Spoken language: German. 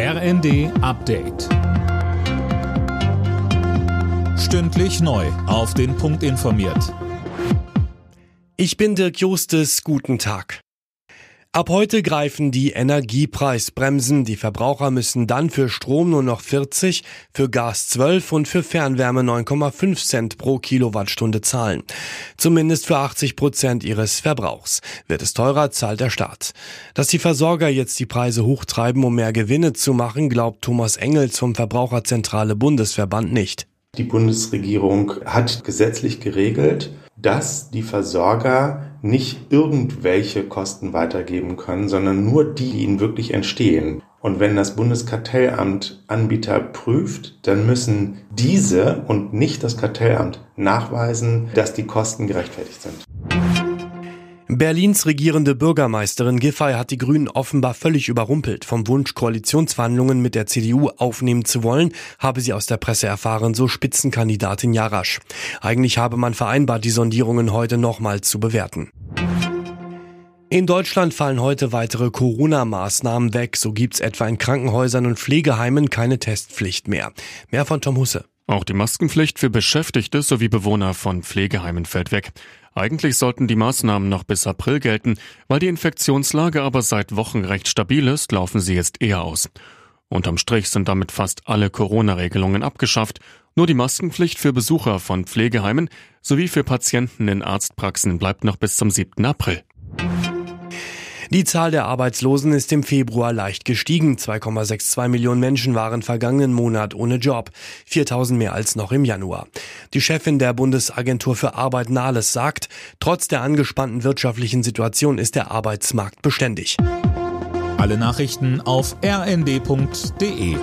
RND Update. Stündlich neu. Auf den Punkt informiert. Ich bin Dirk Justes. Guten Tag. Ab heute greifen die Energiepreisbremsen. Die Verbraucher müssen dann für Strom nur noch 40, für Gas 12 und für Fernwärme 9,5 Cent pro Kilowattstunde zahlen. Zumindest für 80 Prozent ihres Verbrauchs. Wird es teurer, zahlt der Staat. Dass die Versorger jetzt die Preise hochtreiben, um mehr Gewinne zu machen, glaubt Thomas Engels vom Verbraucherzentrale Bundesverband nicht. Die Bundesregierung hat gesetzlich geregelt, dass die Versorger nicht irgendwelche Kosten weitergeben können, sondern nur die, die ihnen wirklich entstehen. Und wenn das Bundeskartellamt Anbieter prüft, dann müssen diese und nicht das Kartellamt nachweisen, dass die Kosten gerechtfertigt sind. Berlins regierende Bürgermeisterin Giffey hat die Grünen offenbar völlig überrumpelt. Vom Wunsch, Koalitionsverhandlungen mit der CDU aufnehmen zu wollen, habe sie aus der Presse erfahren, so Spitzenkandidatin Jarasch. Eigentlich habe man vereinbart, die Sondierungen heute nochmal zu bewerten. In Deutschland fallen heute weitere Corona-Maßnahmen weg. So gibt's etwa in Krankenhäusern und Pflegeheimen keine Testpflicht mehr. Mehr von Tom Husse. Auch die Maskenpflicht für Beschäftigte sowie Bewohner von Pflegeheimen fällt weg. Eigentlich sollten die Maßnahmen noch bis April gelten, weil die Infektionslage aber seit Wochen recht stabil ist, laufen sie jetzt eher aus. Unterm Strich sind damit fast alle Corona-Regelungen abgeschafft, nur die Maskenpflicht für Besucher von Pflegeheimen sowie für Patienten in Arztpraxen bleibt noch bis zum 7. April. Die Zahl der Arbeitslosen ist im Februar leicht gestiegen. 2,62 Millionen Menschen waren vergangenen Monat ohne Job. 4000 mehr als noch im Januar. Die Chefin der Bundesagentur für Arbeit Nahles sagt, trotz der angespannten wirtschaftlichen Situation ist der Arbeitsmarkt beständig. Alle Nachrichten auf rnd.de